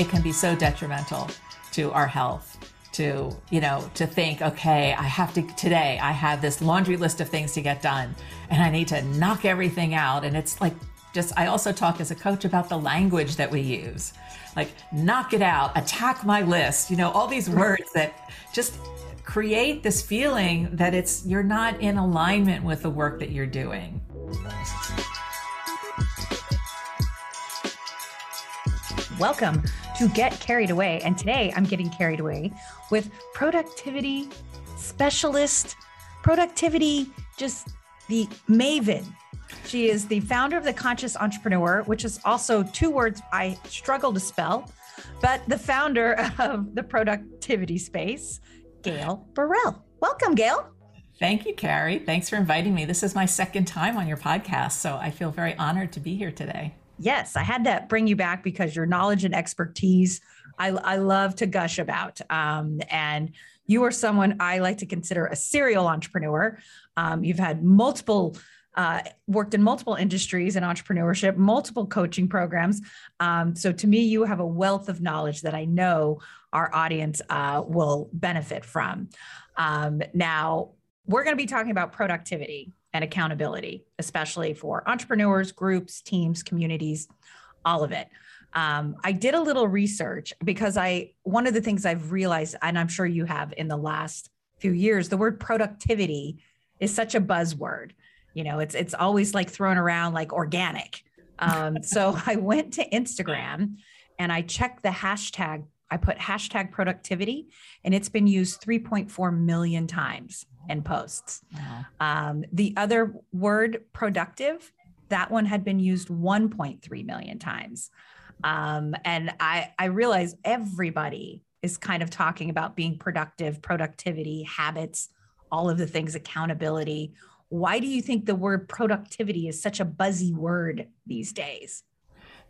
it can be so detrimental to our health to you know to think okay i have to today i have this laundry list of things to get done and i need to knock everything out. And it's like just i also talk as a coach about the language that we use. Like knock it out attack my list you know all these words that just create this feeling that it's you're not in alignment with the work that you're doing welcome to Get Carried Away. And today I'm getting carried away with productivity specialist, productivity, just the maven. She is the founder of the Conscious Entrepreneur, which is also two words I struggle to spell, but the founder of the productivity space, Gail Burrell. Welcome, Gail. Thank you, Carrie. Thanks for inviting me. This is my second time on your podcast, so I feel very honored to be here today yes, I had to bring you back because your knowledge and expertise, I, I love to gush about. Um, and you are someone I like to consider a serial entrepreneur. Um, you've had multiple, uh, worked in multiple industries in entrepreneurship, multiple coaching programs. Um, so to me, you have a wealth of knowledge that I know our audience uh, will benefit from. Um, now, we're going to be talking about productivity and accountability, especially for entrepreneurs, groups, teams, communities, all of it. Um, I did a little research because I, one of the things I've realized, and I'm sure you have in the last few years, the word productivity is such a buzzword. You know, it's, it's always like thrown around like organic. Um, so I went to Instagram and I checked the hashtag I put hashtag productivity and it's been used 3.4 million times in posts. Wow. Um, the other word productive, that one had been used 1.3 million times. Um, and I, I realize everybody is kind of talking about being productive, productivity, habits, all of the things, accountability. Why do you think the word productivity is such a buzzy word these days?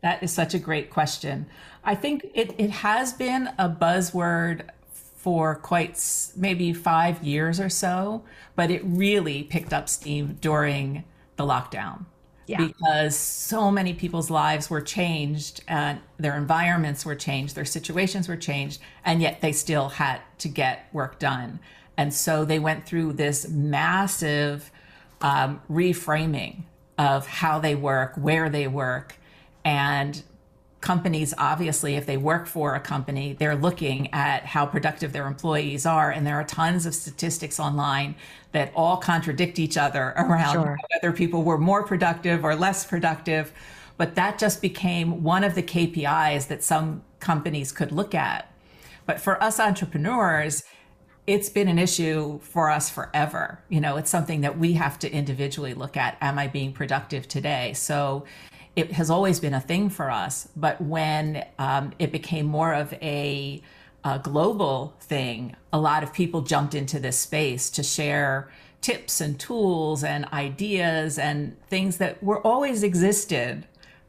That is such a great question. I think it, it has been a buzzword for quite maybe five years or so, but it really picked up steam during the lockdown. Yeah. Because so many people's lives were changed and their environments were changed, their situations were changed, and yet they still had to get work done. And so they went through this massive um, reframing of how they work, where they work, and companies obviously if they work for a company they're looking at how productive their employees are. And there are tons of statistics online that all contradict each other around sure. whether people were more productive or less productive. But that just became one of the KPIs that some companies could look at. But for us entrepreneurs it's been an issue for us forever. You know it's something that we have to individually look at. Am i being productive today? So it has always been a thing for us. But when um, it became more of a, a global thing, a lot of people jumped into this space to share tips and tools and ideas and things that were always existed,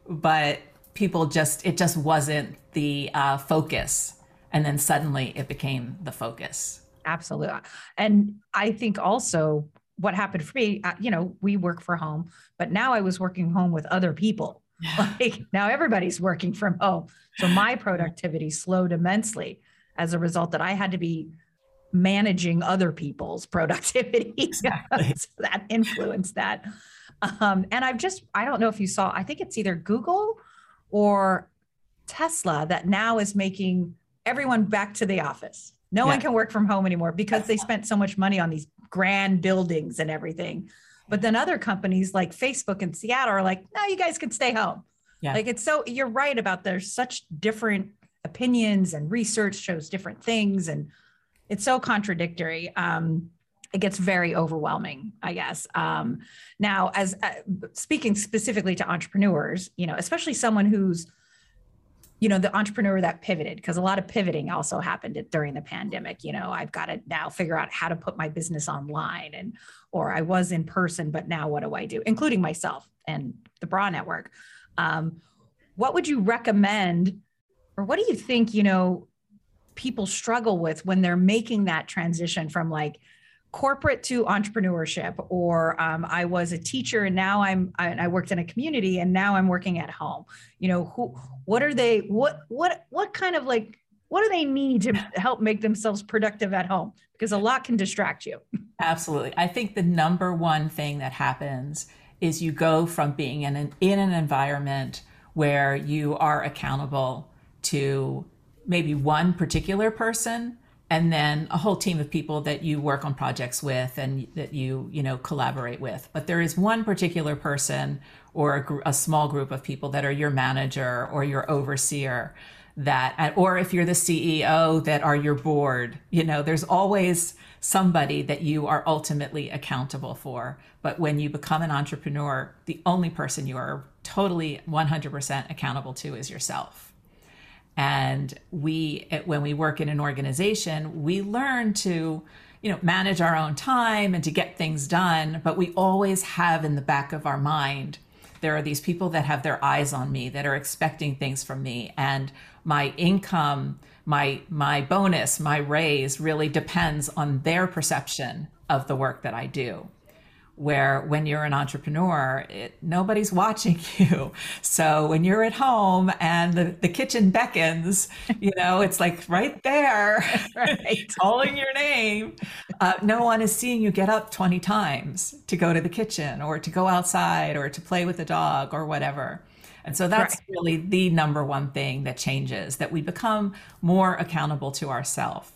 but people just, it just wasn't the uh, focus. And then suddenly it became the focus. Absolutely. And I think also what happened for me, uh, you know, we work for home, but now I was working home with other people. Like now everybody's working from home. So my productivity slowed immensely as a result that I had to be managing other people's productivity. Exactly. so that influenced that. Um, and I've just, I don't know if you saw, I think it's either Google or Tesla that now is making everyone back to the office. No yeah. one can work from home anymore because they spent so much money on these grand buildings and everything. But then other companies like Facebook and Seattle are like, no, you guys can stay home. Yeah. Like it's so you're right about there's such different opinions and research shows different things and it's so contradictory. Um, it gets very overwhelming, I guess. Um, now, as uh, speaking specifically to entrepreneurs, you know, especially someone who's you know the entrepreneur that pivoted because a lot of pivoting also happened during the pandemic you know i've got to now figure out how to put my business online and or i was in person but now what do i do? Including myself and the bra network. Um, what would you recommend or what do you think you know people struggle with when they're making that transition from like corporate to entrepreneurship or um, i was a teacher and now i'm I, I, worked in a community and now i'm working at home. You know who what are they what what what kind of like what do they need to help make themselves productive at home? Because a lot can distract you. Absolutely. I think the number one thing that happens is you go from being in an in an environment where you are accountable to maybe one particular person and then a whole team of people that you work on projects with and that you you know collaborate with. But there is one particular person or a, gr- a, small group of people that are your manager or your overseer that or if you're the ceo that are your board you know there's always somebody that you are ultimately accountable for. But when you become an entrepreneur the only person you are totally 100% accountable to is yourself and we when we work in an organization we learn to you know manage our own time and to get things done but we always have in the back of our mind there are these people that have their eyes on me that are expecting things from me. And my income my my bonus my raise really depends on their perception of the work that i do where when you're an entrepreneur, it, nobody's watching you. So when you're at home and the, the kitchen beckons, you know, it's like right there, right. calling your name. Uh, no one is seeing you get up 20 times to go to the kitchen or to go outside or to play with the dog or whatever. And so that's right. really the number one thing that changes, that we become more accountable to ourselves.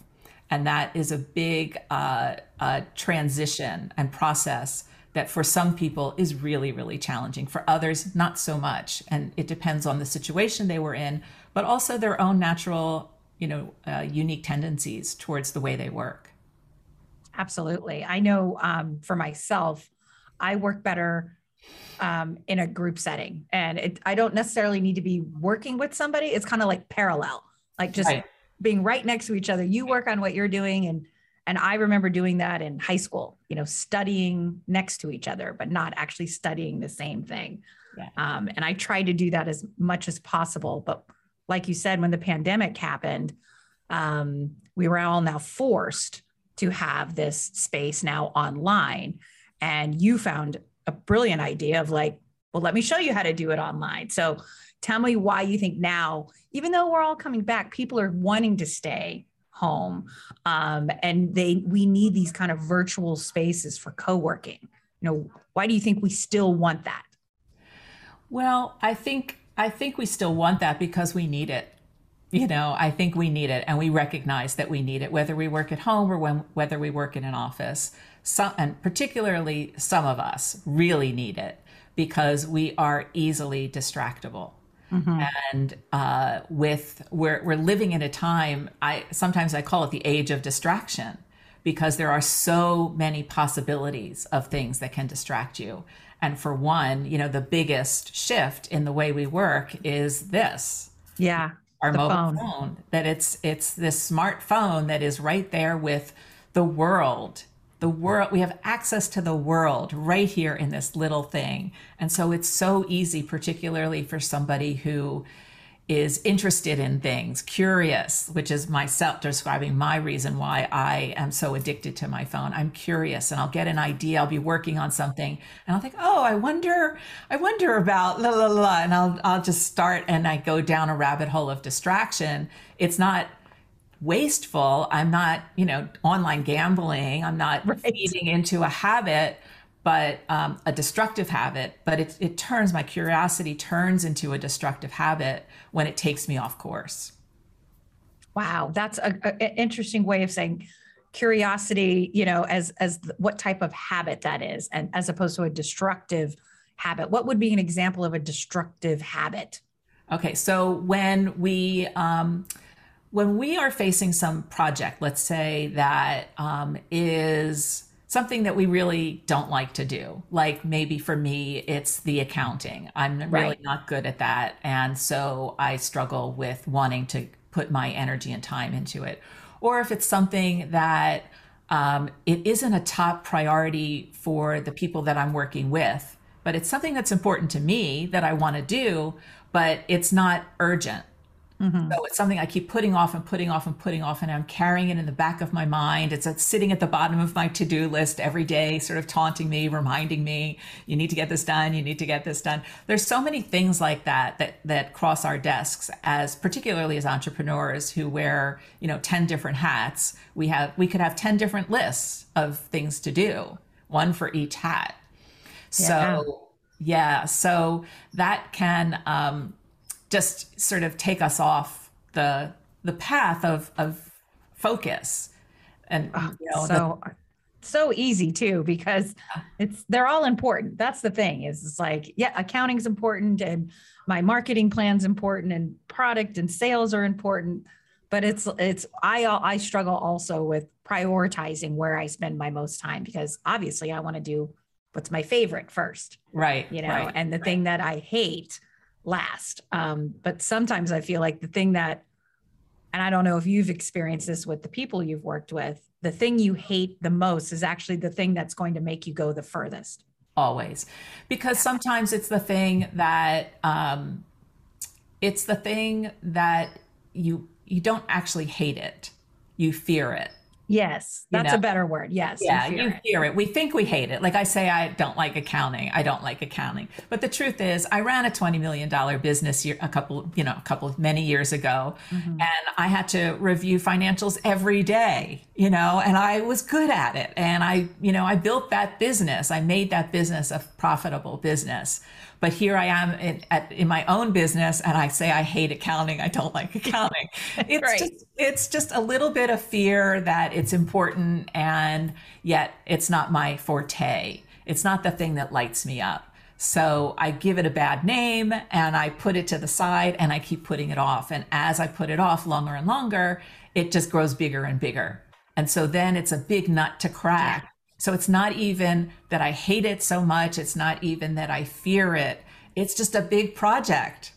And that is a big uh, uh, transition and process that for some people is really, really challenging. For others, not so much. And it depends on the situation they were in, but also their own natural, you know, uh, unique tendencies towards the way they work. Absolutely. I know um, for myself, I work better um, in a group setting. And it, I don't necessarily need to be working with somebody. It's kind of like parallel, like just right. Being right next to each other. You work on what you're doing and and I remember doing that in high school, you know, studying next to each other, but not actually studying the same thing. Yeah. Um, and I tried to do that as much as possible. But like you said, when the pandemic happened, um, we were all now forced to have this space now online. And you found a brilliant idea of like, well, let me show you how to do it online. So tell me why you think now, even though we're all coming back, people are wanting to stay home um, and they we need these kind of virtual spaces for co-working. You know why do you think we still want that? Well i think i think we still want that because we need it. You know i think we need it and we recognize that we need it whether we work at home or when, whether we work in an office. Some and particularly some of us really need it because we are easily distractible Mm-hmm. And uh, with we're we're living in a time. I sometimes I call it the age of distraction because there are so many possibilities of things that can distract you. And for one, you know, the biggest shift in the way we work is this. Yeah. Our mobile phone. phone. That it's it's this smartphone that is right there with the world the world we have access to the world right here in this little thing. And so it's so easy particularly for somebody who is interested in things curious which is myself describing my reason why i am so addicted to my phone. I'm curious and i'll get an idea. I'll be working on something and i'll think oh i wonder i wonder about la la la and i'll i'll just start and i go down a rabbit hole of distraction. It's not wasteful. I'm not, you know, online gambling. I'm not right. feeding into a habit, but um, a destructive habit. But it, it turns my curiosity turns into a destructive habit when it takes me off course. Wow, that's an interesting way of saying curiosity. You know, as as what type of habit that is, and as opposed to a destructive habit. What would be an example of a destructive habit? Okay, so when we um, when we are facing some project, let's say that um, is something that we really don't like to do, like maybe for me, it's the accounting. I'm right. really not good at that. And so I struggle with wanting to put my energy and time into it. Or if it's something that um, it isn't a top priority for the people that I'm working with, but it's something that's important to me that I want to do, but it's not urgent Mm-hmm. So it's something I keep putting off and putting off and putting off, and I'm carrying it in the back of my mind. It's sitting at the bottom of my to do list every day, sort of taunting me, reminding me, you need to get this done, you need to get this done. There's so many things like that that, that cross our desks as particularly as entrepreneurs who wear, you know, 10 different hats. We have we could have 10 different lists of things to do, one for each hat. Yeah. So yeah, so that can um, just sort of take us off the the path of of focus. And oh, you know, so the, so easy too because it's they're all important. That's the thing is it's like yeah accounting's important and my marketing plan's important and product and sales are important but it's it's i i struggle also with prioritizing where i spend my most time because obviously i want to do what's my favorite first right you know right, and the right. thing that i hate last. Um, but sometimes I feel like the thing that, and I don't know if you've experienced this with the people you've worked with, the thing you hate the most is actually the thing that's going to make you go the furthest. Always. Because sometimes it's the thing that, um, it's the thing that you you don't actually hate it you fear it Yes, that's you know? a better word. Yes. Yeah, you, fear, you it. fear, it. We think we hate it. Like I say, I don't like accounting. I don't like accounting. But the truth is, I ran a twenty million dollar business year, a couple, you know, a couple of many years ago, mm-hmm. and I had to review financials every day. You know, and I was good at it, and I, you know, I built that business. I made that business a profitable business. But here I am in, at, in my own business, and I say I hate accounting. I don't like accounting. It's right. just it's just a little bit of fear that it's important, and yet it's not my forte. It's not the thing that lights me up. So I give it a bad name and I put it to the side and I keep putting it off. And as I put it off longer and longer, it just grows bigger and bigger. And so then it's a big nut to crack so it's not even that I hate it so much. It's not even that I fear it. It's just a big project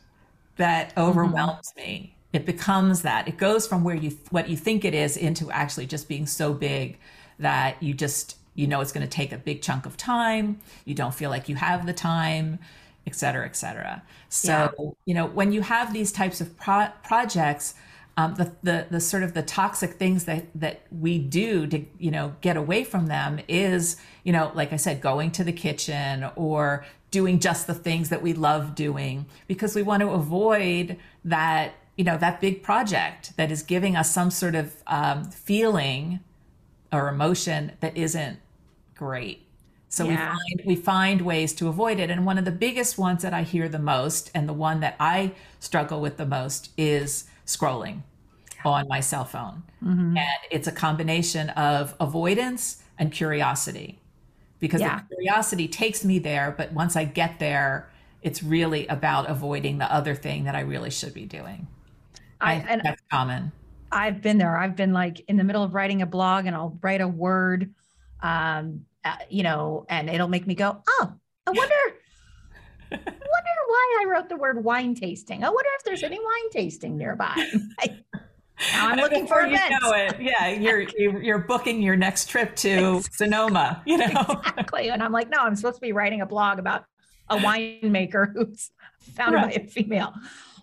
that mm-hmm. overwhelms mm-hmm. me. It becomes that. It goes from where you what you think it is into actually just being so big that you just you know it's going to take a big chunk of time. You don't feel like you have the time, et cetera, et cetera. So, yeah. you know, when you have these types of pro- projects, um, the, the the sort of the toxic things that that we do to you know get away from them is you know like I said going to the kitchen or doing just the things that we love doing because we want to avoid that you know that big project that is giving us some sort of um, feeling or emotion that isn't great so yeah. we find we find ways to avoid it and one of the biggest ones that i hear the most and the one that i struggle with the most is scrolling on my cell phone. Mm-hmm. And it's a combination of avoidance and curiosity because yeah. the curiosity takes me there. But once I get there, it's really about avoiding the other thing that I really should be doing. I, I and that's common. I've been there. I've been like in the middle of writing a blog and I'll write a word, um, uh, you know, and it'll make me go, oh, I wonder. Why I wrote the word wine tasting. I wonder if there's any wine tasting nearby. Now I'm looking for events. You know it, yeah, you're you're booking your next trip to Sonoma. You know exactly, and I'm like, no, I'm supposed to be writing a blog about a winemaker who's founded right. by a female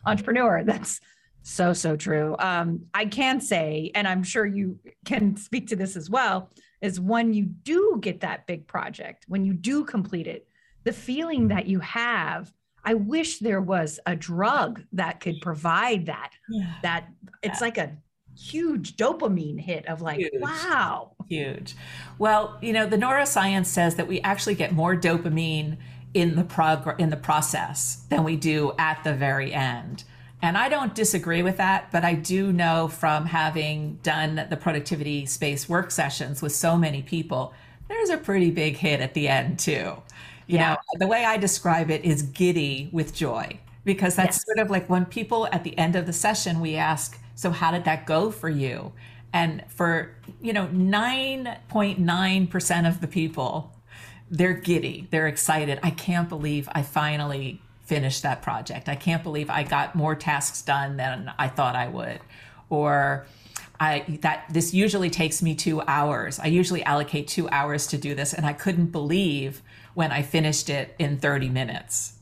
entrepreneur. That's so so true. Um, I can say, and I'm sure you can speak to this as well, is when you do get that big project, when you do complete it, the feeling that you have I wish there was a drug that could provide that. Yeah. That it's like a huge dopamine hit of like, huge. wow. Huge. Well, you know, the neuroscience says that we actually get more dopamine in the prog- in the process than we do at the very end. And I don't disagree with that, but I do know from having done the productivity space work sessions with so many people, there's a pretty big hit at the end too. You yeah. know, the way I describe it is giddy with joy because that's yes. sort of like when people at the end of the session we ask, so how did that go for you? And for, you know, 9.9% of the people, they're giddy, they're excited. I can't believe I finally finished that project. I can't believe I got more tasks done than I thought I would. Or I that this usually takes me 2 hours. I usually allocate 2 hours to do this and I couldn't believe when I finished it in 30 minutes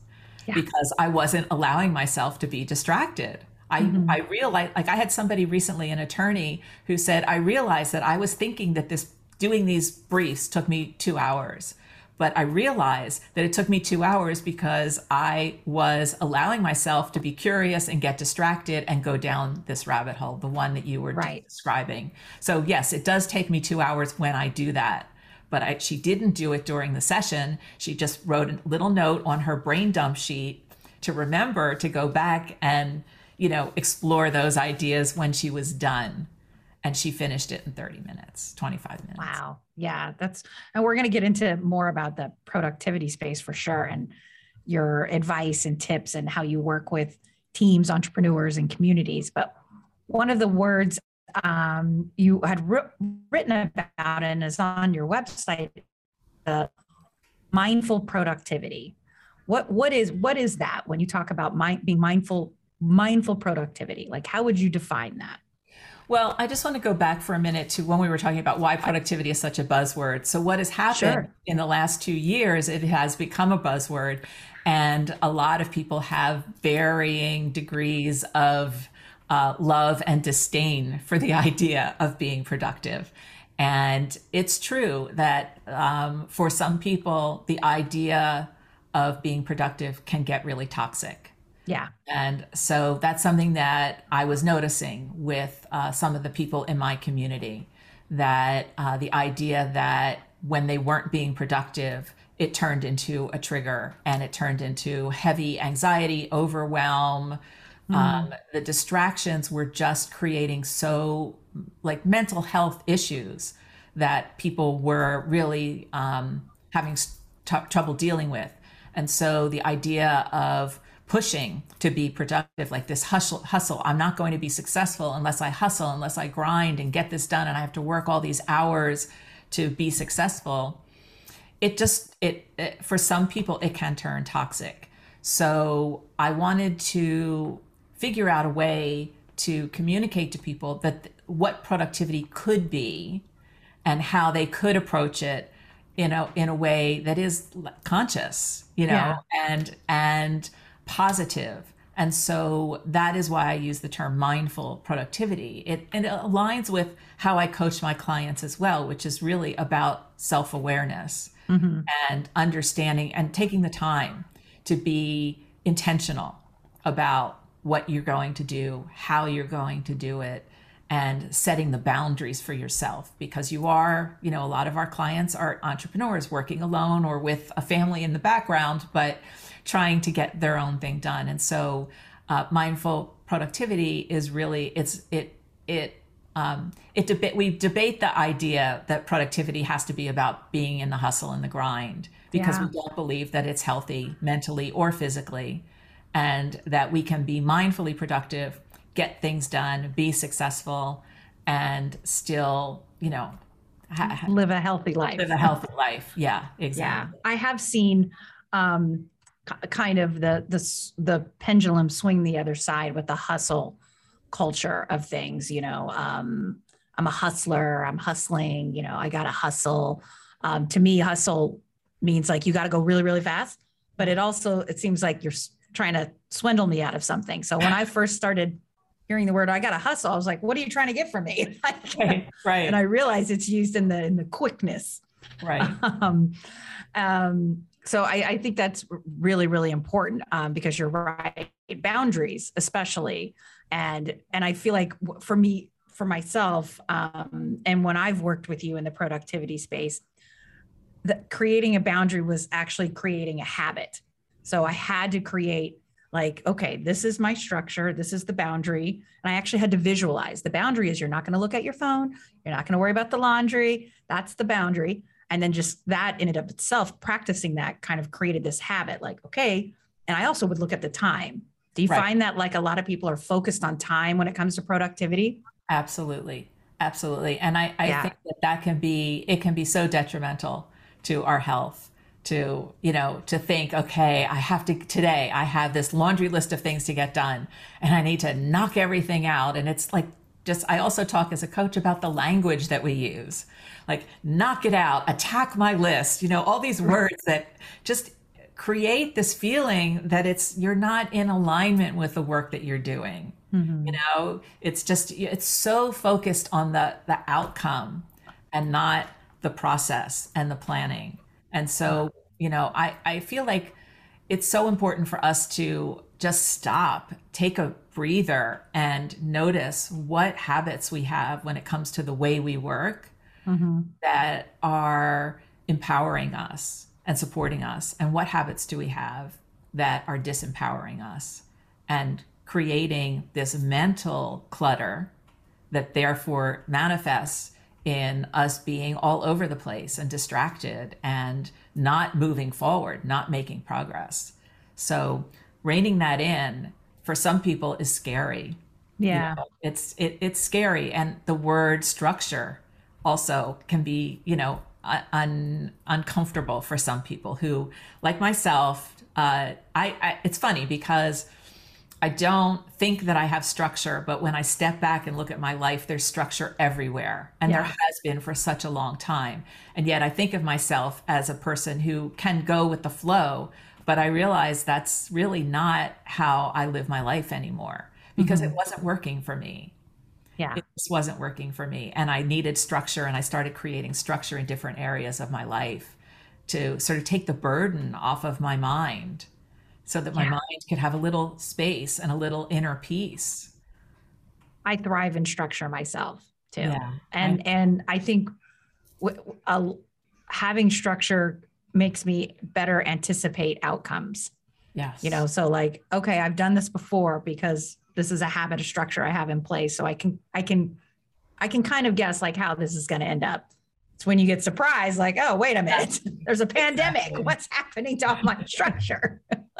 yeah. because I wasn't allowing myself to be distracted. I, mm-hmm. I realized, like, I had somebody recently, an attorney, who said, I realized that I was thinking that this doing these briefs took me two hours. But I realized that it took me two hours because I was allowing myself to be curious and get distracted and go down this rabbit hole, the one that you were right. describing. So, yes, it does take me two hours when I do that. But I, she didn't do it during the session. She just wrote a little note on her brain dump sheet to remember to go back and, you know, explore those ideas when she was done. And she finished it in 30 minutes 25 minutes. Wow. Yeah that's and we're going to get into more about the productivity space for sure and your advice and tips and how you work with teams entrepreneurs and communities. But one of the words um, you had written about and is on your website uh, mindful productivity what what is what is that when you talk about mind, being mindful mindful productivity like how would you define that well, I just want to go back for a minute to when we were talking about why productivity is such a buzzword. So, what has happened sure. in the last two years, it has become a buzzword, and a lot of people have varying degrees of uh, love and disdain for the idea of being productive. And it's true that um, for some people, the idea of being productive can get really toxic. Yeah. And so that's something that I was noticing with uh, some of the people in my community that uh, the idea that when they weren't being productive, it turned into a trigger and it turned into heavy anxiety, overwhelm. Mm. Um, the distractions were just creating so like mental health issues that people were really um, having t- trouble dealing with. And so the idea of pushing to be productive like this hustle hustle i'm not going to be successful unless i hustle unless i grind and get this done and i have to work all these hours to be successful it just it, it for some people it can turn toxic so i wanted to figure out a way to communicate to people that what productivity could be and how they could approach it you know in a way that is conscious you know yeah. and and positive. And so that is why I use the term mindful productivity. It, and it aligns with how I coach my clients as well, which is really about self awareness mm-hmm. and understanding and taking the time to be intentional about what you're going to do, how you're going to do it, and setting the boundaries for yourself because you are, you know, a lot of our clients are entrepreneurs working alone or with a family in the background, but trying to get their own thing done. And so, uh, mindful productivity is really it's it it um, it debate we debate the idea that productivity has to be about being in the hustle and the grind because yeah. we don't believe that it's healthy mentally or physically and that we can be mindfully productive get things done be successful and still you know ha- live a healthy life. Live a healthy life. Yeah exactly. Yeah. I have seen um, kind of the the the pendulum swing the other side with the hustle culture of things you know um, i'm a hustler i'm hustling you know i gotta hustle. Um, to me hustle means like you got to go really really fast but it also it seems like you're trying to swindle me out of something. So when i first started hearing the word i gotta hustle. I was like what are you trying to get from me? Right, right. and i realized it's used in the in the quickness. Right. Um, um, so I, I, think that's really really important um, because you're right. Boundaries especially. And and i feel like for me for myself um, and when i've worked with you in the productivity space that creating a boundary was actually creating a habit so i had to create like okay this is my structure this is the boundary and i actually had to visualize. The boundary is you're not going to look at your phone you're not going to worry about the laundry that's the boundary. And then just that in and of itself practicing that kind of created this habit like okay and i also would look at the time. Do you right. find that like a lot of people are focused on time when it comes to productivity? Absolutely absolutely. And i, I yeah. think that that can be it can be so detrimental to our health to you know to think okay i have to today i have this laundry list of things to get done and i need to knock everything out and it's like just i also talk as a coach about the language that we use like knock it out, attack my list, you know, all these words that just create this feeling that it's you're not in alignment with the work that you're doing. Mm-hmm. You know, it's just it's so focused on the the outcome and not the process and the planning. And so, you know, I I feel like it's so important for us to just stop, take a breather and notice what habits we have when it comes to the way we work mm-hmm. that are empowering us and supporting us and what habits do we have that are disempowering us and creating this mental clutter that therefore manifests in us being all over the place and distracted and not moving forward, not making progress. So reining that in for some people is scary. Yeah. You know, it's it, it's scary and the word structure also can be, you know, un, uncomfortable for some people who, like myself, uh, I, I, it's funny because I don't think that I have structure, but when I step back and look at my life, there's structure everywhere. And yeah. there has been for such a long time. And yet I think of myself as a person who can go with the flow, but I realize that's really not how I live my life anymore because mm-hmm. it wasn't working for me yeah it just wasn't working for me and i needed structure and i started creating structure in different areas of my life to sort of take the burden off of my mind so that my yeah. mind could have a little space and a little inner peace i thrive in structure myself too yeah, and I, and i think w- uh, having structure makes me better anticipate outcomes yes you know so like okay i've done this before because this is a habit of structure I have in place. So I can I can I can kind of guess like how this is going to end up. It's when you get surprised, like, oh, wait a minute, there's a pandemic. Exactly. What's happening to all my structure?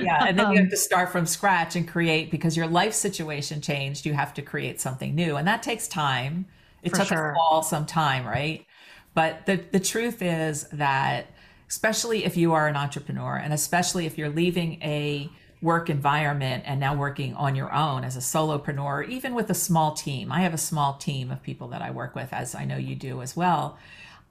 yeah. And then you um, have to start from scratch and create because your life situation changed. You have to create something new. And that takes time. It took sure. us all some time, right? But the, the truth is that, especially if you are an entrepreneur and especially if you're leaving a work environment and now working on your own as a solopreneur, even with a small team. I have a small team of people that I work with, as I know you do as well.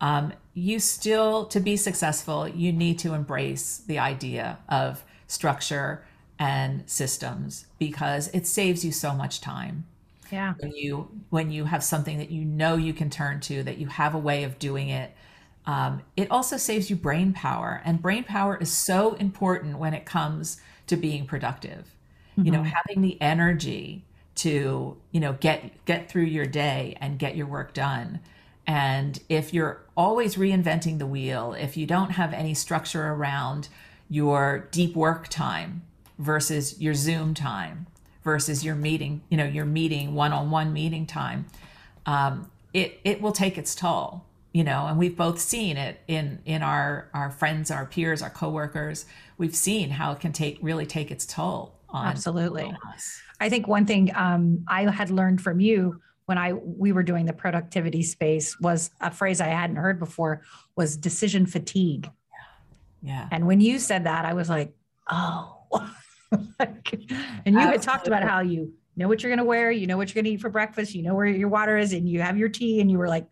Um, you still, to be successful, you need to embrace the idea of structure and systems because it saves you so much time. Yeah. When you when you have something that you know you can turn to, that you have a way of doing it. Um, it also saves you brain power, and brain power is so important when it comes to being productive mm-hmm. you know mm-hmm. having the energy to you know get get through your day and get your work done and if you're always reinventing the wheel if you don't have any structure around your deep work time versus your zoom time versus your meeting you know your meeting one-on-one meeting time um, it it will take its toll you know and we've both seen it in in our our friends our peers our coworkers. We've seen how it can take really take its toll on absolutely. on i think one thing um, i had learned from you when i we were doing the productivity space was a phrase i hadn't heard before was decision fatigue. Yeah, yeah. and when you said that i was like oh and you had talked about how you know what you're going to wear you know what you're going to eat for breakfast you know where your water is and you have your tea and you were like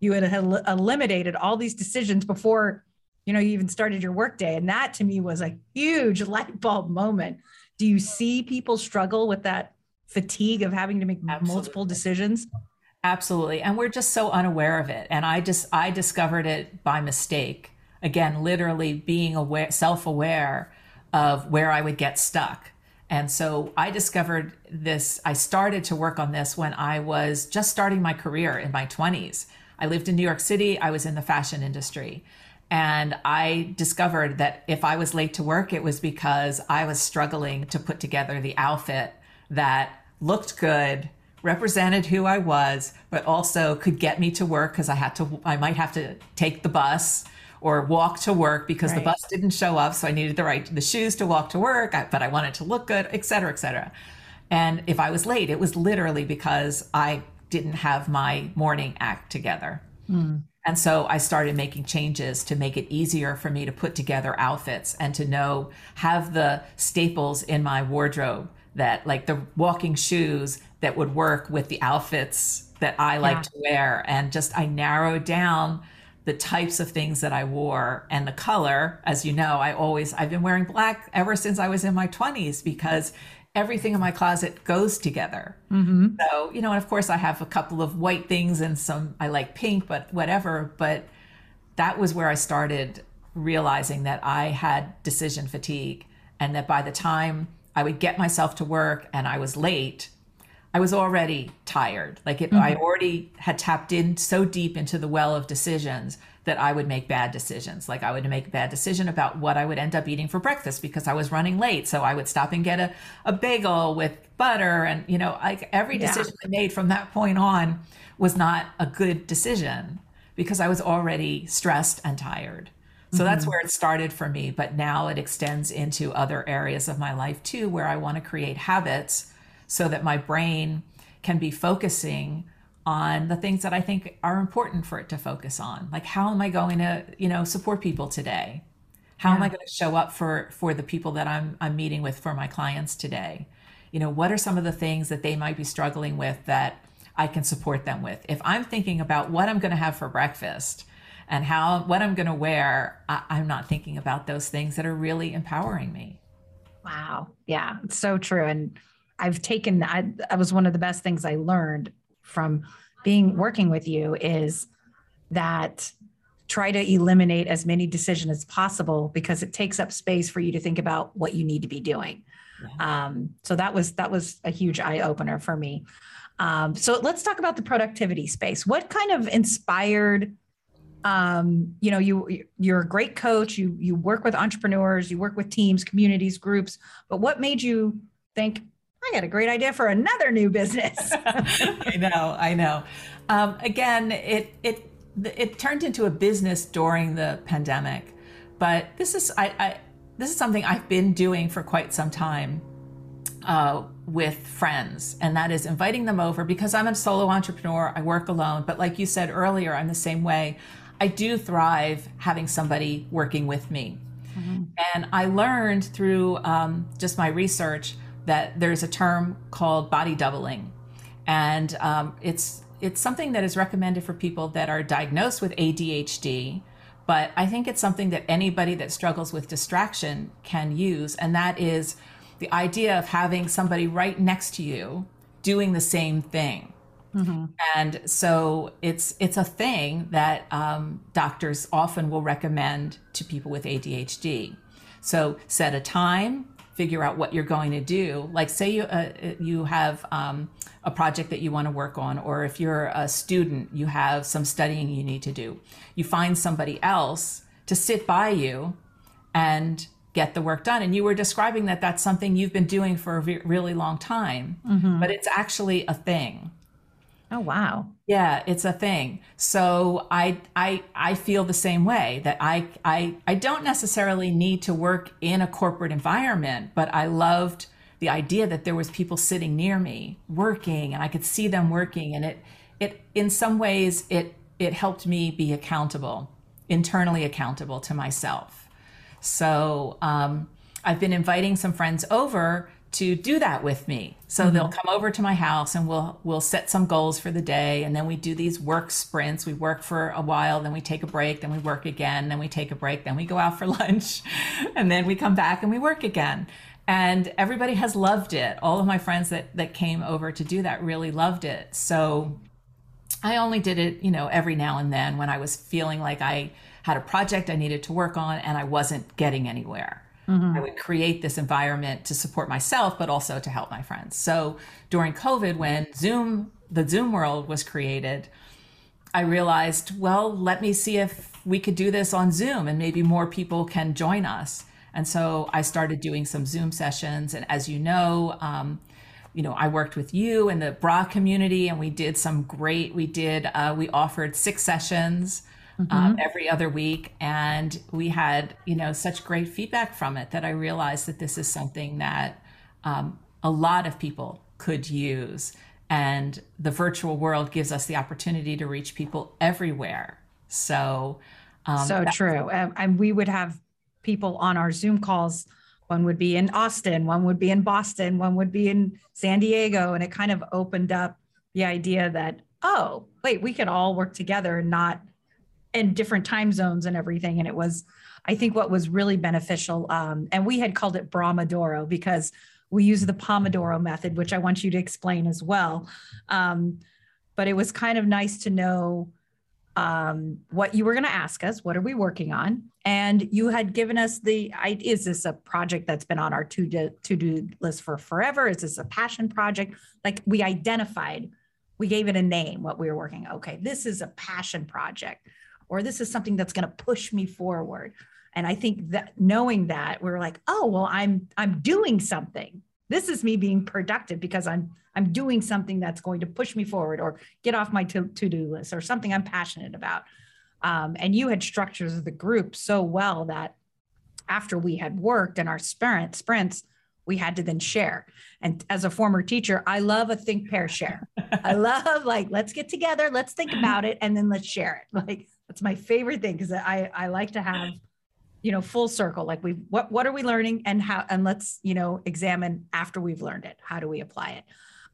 you had eliminated all these decisions before you know you even started your workday and that to me was a huge light bulb moment do you see people struggle with that fatigue of having to make Absolutely. multiple decisions Absolutely. And we're just so unaware of it. And I just I discovered it by mistake. Again, literally being aware self-aware of where I would get stuck. And so I discovered this I started to work on this when I was just starting my career in my 20s. I lived in New York City. I was in the fashion industry. And I discovered that if I was late to work, it was because I was struggling to put together the outfit that looked good, represented who I was, but also could get me to work because I had to, I might have to take the bus or walk to work because right. the bus didn't show up. So I needed the right, the shoes to walk to work, but I wanted to look good, et cetera, et cetera. And if I was late, it was literally because I didn't have my morning act together. Mm. And so I started making changes to make it easier for me to put together outfits and to know, have the staples in my wardrobe that, like the walking shoes that would work with the outfits that I like to wear. And just I narrowed down the types of things that I wore and the color. As you know, I always, I've been wearing black ever since I was in my 20s because everything in my closet goes together. Mm-hmm. So, you know, and of course I have a couple of white things and some, I like pink, but whatever. But that was where I started realizing that I had decision fatigue and that by the time I would get myself to work and I was late, I was already tired. Like it, mm-hmm. I already had tapped in so deep into the well of decisions that I would make bad decisions. Like I would make a bad decision about what I would end up eating for breakfast because I was running late. So I would stop and get a, a bagel with butter. And, you know, like every decision yeah. I made from that point on was not a good decision because I was already stressed and tired. So mm-hmm. that's where it started for me. But now it extends into other areas of my life too, where I want to create habits so that my brain can be focusing on the things that I think are important for it to focus on. Like how am I going to, you know, support people today? How yeah. am I going to show up for for the people that I'm I'm meeting with for my clients today? You know, what are some of the things that they might be struggling with that I can support them with? If I'm thinking about what I'm going to have for breakfast and how what I'm going to wear, I, I'm not thinking about those things that are really empowering me. Wow. Yeah, it's so true. And I've taken I, that was one of the best things I learned from being working with you is that try to eliminate as many decisions as possible because it takes up space for you to think about what you need to be doing. Yeah. Um, so that was that was a huge eye opener for me. Um, so let's talk about the productivity space. What kind of inspired um, you know you you're a great coach you you work with entrepreneurs you work with teams communities groups but what made you think I got a great idea for another new business. I know, I know. Um, again, it it it turned into a business during the pandemic, but this is I, I this is something I've been doing for quite some time uh, with friends, and that is inviting them over because I'm a solo entrepreneur. I work alone, but like you said earlier, I'm the same way. I do thrive having somebody working with me. Mm-hmm. And I learned through um, just my research that there's a term called body doubling, and um, it's it's something that is recommended for people that are diagnosed with ADHD. But I think it's something that anybody that struggles with distraction can use, and that is the idea of having somebody right next to you doing the same thing. Mm-hmm. And so it's it's a thing that um, doctors often will recommend to people with ADHD. So set a time, figure out what you're going to do. Like say you uh, you have um, a project that you want to work on, or if you're a student, you have some studying you need to do. You find somebody else to sit by you and get the work done. And you were describing that that's something you've been doing for a really long time, mm-hmm. but it's actually a thing. Oh wow. Yeah, it's a thing. So I I I feel the same way that I I I don't necessarily need to work in a corporate environment, but I loved the idea that there was people sitting near me working and I could see them working and it it in some ways it it helped me be accountable, internally accountable to myself. So um, I've been inviting some friends over to do that with me. So mm-hmm. they'll come over to my house and we'll we'll set some goals for the day and then we do these work sprints. We work for a while, then we take a break, then we work again, then we take a break, then we go out for lunch, and then we come back and we work again. And everybody has loved it. All of my friends that that came over to do that really loved it. So I only did it, you know, every now and then when I was feeling like I had a project I needed to work on and I wasn't getting anywhere. Mm-hmm. I would create this environment to support myself, but also to help my friends. So during COVID, when Zoom, the Zoom world was created, I realized, well, let me see if we could do this on Zoom and maybe more people can join us. And so I started doing some Zoom sessions. And as you know, um, you know, I worked with you in the bra community and we did some great, we did, uh, we offered six sessions mm-hmm. um, every other week. And we had, you know, such great feedback from it that I realized that this is something that um, a lot of people could use. And the virtual world gives us the opportunity to reach people everywhere. So, um, so true. Um, and we would have people on our Zoom calls. One would be in Austin, one would be in Boston, one would be in San Diego. And it kind of opened up the idea that, oh, wait, we could all work together and not in different time zones and everything. And it was, I think, what was really beneficial. Um, and we had called it Brahmadoro because we use the Pomodoro method, which I want you to explain as well. Um, but it was kind of nice to know um, what you were going to ask us. What are we working on? And you had given us the is this a project that's been on our to do, to do list for forever? Is this a passion project? Like we identified, we gave it a name, what we were working. Okay, this is a passion project, or this is something that's going to push me forward. And I think that knowing that we're like, oh well, I'm I'm doing something. This is me being productive because I'm I'm doing something that's going to push me forward or get off my to, do list or something I'm passionate about. Um, and you had structures of the group so well that after we had worked in our sprint sprints, we had to then share. And as a former teacher, I love a think pair share. I love like let's get together, let's think about it, and then let's share it. Like that's my favorite thing because I I like to have you know full circle like we what what are we learning and how and let's you know examine after we've learned it. How do we apply it?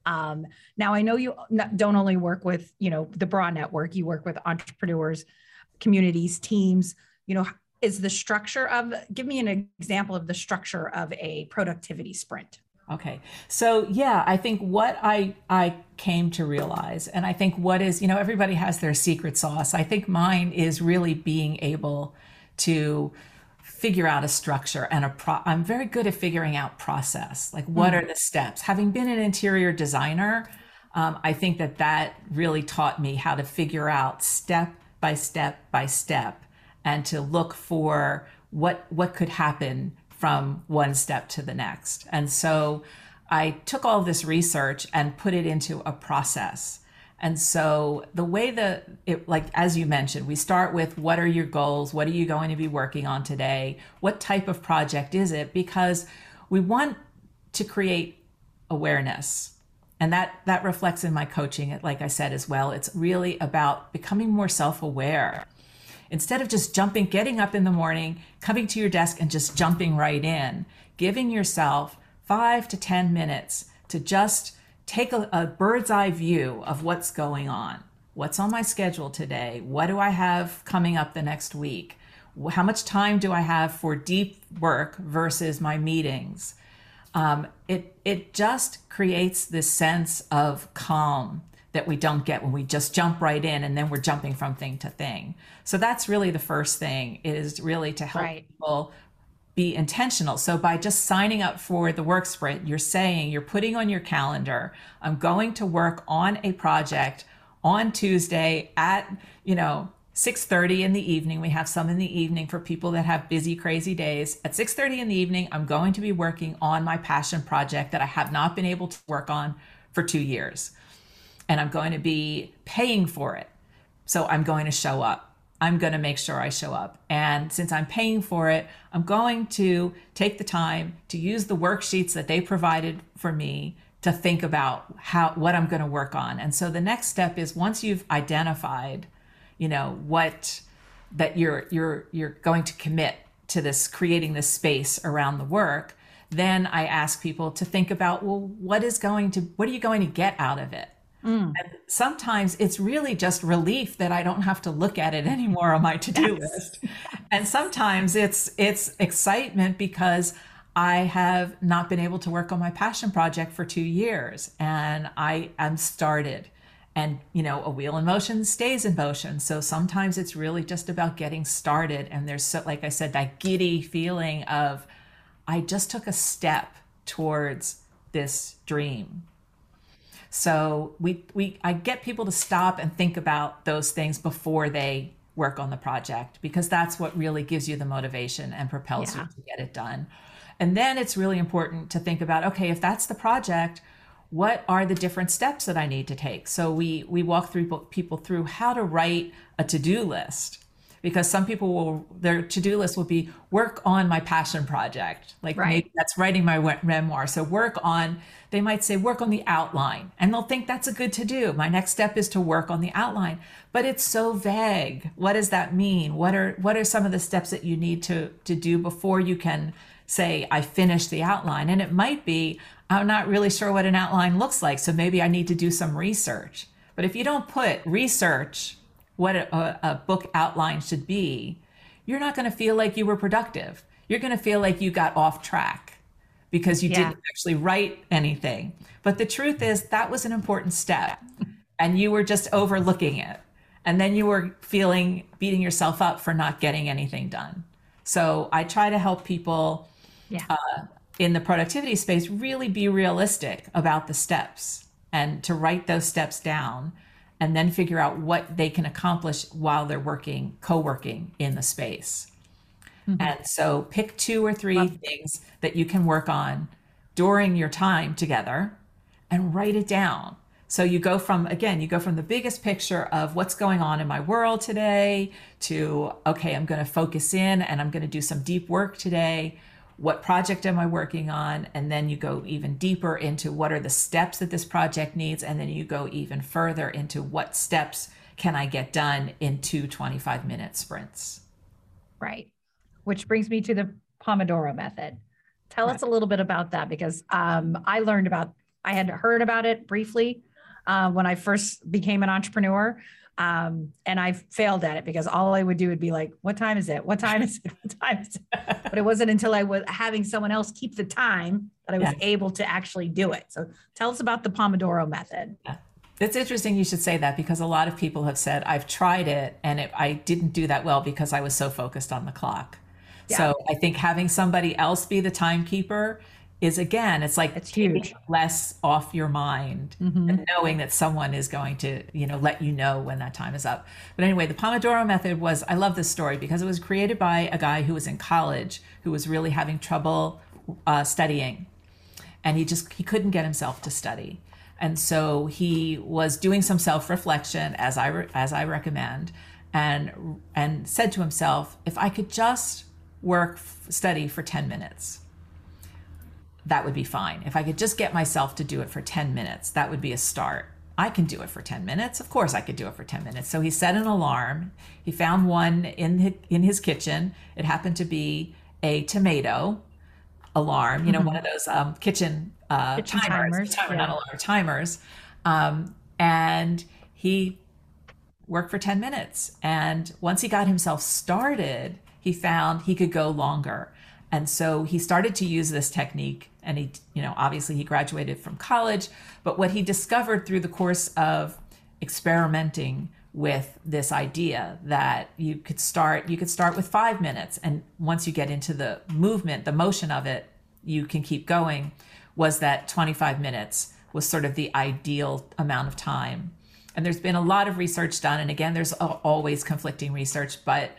Um, now I know you don't only work with, you know, the BRA network, you work with entrepreneurs, communities, teams, you know, is the structure of, give me an example of the structure of a productivity sprint. Okay. So yeah, I think what I I came to realize and I think what is, you know, everybody has their secret sauce. I think mine is really being able to figure out a structure and a pro I'm very good at figuring out process. Like what mm-hmm. are the steps? Having been an interior designer, um, I think that that really taught me how to figure out step by step by step and to look for what what could happen from one step to the next. And so I took all this research and put it into a process. And so the way that it, like, as you mentioned, we start with what are your goals? What are you going to be working on today? What type of project is it? Because we want to create awareness. And that, that reflects in my coaching, like I said as well. It's really about becoming more self aware. Instead of just jumping, getting up in the morning, coming to your desk and just jumping right in, giving yourself five to 10 minutes to just take a, a bird's eye view of what's going on. What's on my schedule today? What do I have coming up the next week? How much time do I have for deep work versus my meetings? Um, it it just creates this sense of calm that we don't get when we just jump right in and then we're jumping from thing to thing. So that's really the first thing is really to help right. people be intentional. So by just signing up for the work sprint, you're saying you're putting on your calendar, I'm going to work on a project on Tuesday at, you know, 6:30 in the evening. We have some in the evening for people that have busy crazy days. At 6:30 in the evening, I'm going to be working on my passion project that I have not been able to work on for 2 years. And I'm going to be paying for it. So I'm going to show up. I'm going to make sure I show up. And since I'm paying for it, I'm going to take the time to use the worksheets that they provided for me to think about how what I'm going to work on. And so the next step is once you've identified, you know, what that you're you're you're going to commit to this creating this space around the work, then I ask people to think about, well, what is going to what are you going to get out of it? Mm. And sometimes it's really just relief that I don't have to look at it anymore on my to-do yes. list. And sometimes it's it's excitement because I have not been able to work on my passion project for 2 years and I am started. And you know, a wheel in motion stays in motion. So sometimes it's really just about getting started and there's so like I said that giddy feeling of I just took a step towards this dream so we we I get people to stop and think about those things before they work on the project because that's what really gives you the motivation and propels yeah. you to get it done. And then it's really important to think about okay, if that's the project, what are the different steps that I need to take? So we we walk through people through how to write a to-do list because some people will their to-do list will be work on my passion project. Like right. maybe that's writing my memoir. So work on they might say work on the outline. And they'll think that's a good to do my next step is to work on the outline. But it's so vague. What does that mean? What are what are some of the steps that you need to to do before you can say i finished the outline and it might be i'm not really sure what an outline looks like so maybe i need to do some research. But if you don't put research what a, a book outline should be, you're not going to feel like you were productive. You're going to feel like you got off track because you yeah. didn't actually write anything. But the truth is, that was an important step, and you were just overlooking it. And then you were feeling, beating yourself up for not getting anything done. So I try to help people yeah. uh, in the productivity space really be realistic about the steps and to write those steps down and then figure out what they can accomplish while they're working, co working in the space. Mm-hmm. And so pick two or three Love things that you can work on during your time together and write it down. So you go from, again, you go from the biggest picture of what's going on in my world today to, okay, I'm going to focus in and I'm going to do some deep work today what project am I working on? And then you go even deeper into what are the steps that this project needs. And then you go even further into what steps can I get done in two 25 minute sprints. Right. Which brings me to the Pomodoro method. Tell right. us a little bit about that because um, I learned about, I had heard about it briefly uh, when I first became an entrepreneur. Um, and I failed at it because all I would do would be like, what time is it? What time is it? What time is it? but it wasn't until I was having someone else keep the time that I was yeah. able to actually do it. So tell us about the Pomodoro method. Yeah. It's interesting you should say that because a lot of people have said, I've tried it and it, I didn't do that well because I was so focused on the clock. Yeah. So I think having somebody else be the timekeeper is again it's like it's huge. less off your mind mm-hmm. and knowing that someone is going to you know let you know when that time is up. But anyway the pomodoro method was i love this story because it was created by a guy who was in college who was really having trouble uh, studying. And he just he couldn't get himself to study. And so he was doing some self-reflection as i re- as i recommend and and said to himself if i could just work study for 10 minutes that would be fine. If I could just get myself to do it for 10 minutes, that would be a start. I can do it for 10 minutes. Of course, I could do it for 10 minutes. So he set an alarm. He found one in his, in his kitchen. It happened to be a tomato alarm, you know, mm-hmm. one of those um, kitchen, uh, kitchen timers, timers timer, yeah. not alarm, timers. Um, and he worked for 10 minutes. And once he got himself started, he found he could go longer. And so he started to use this technique and he, you know, obviously he graduated from college, but what he discovered through the course of experimenting with this idea that you could start you could start with 5 minutes and once you get into the movement, the motion of it, you can keep going was that 25 minutes was sort of the ideal amount of time. And there's been a lot of research done and again there's always conflicting research, but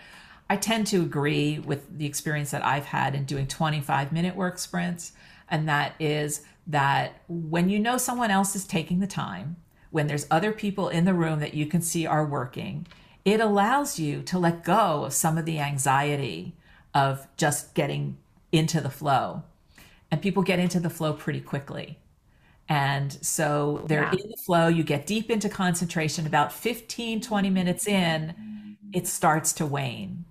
I tend to agree with the experience that I've had in doing 25 minute work sprints. And that is that when you know someone else is taking the time, when there's other people in the room that you can see are working, it allows you to let go of some of the anxiety of just getting into the flow. And people get into the flow pretty quickly. And so they're yeah. in the flow, you get deep into concentration. About 15, 20 minutes in, it starts to wane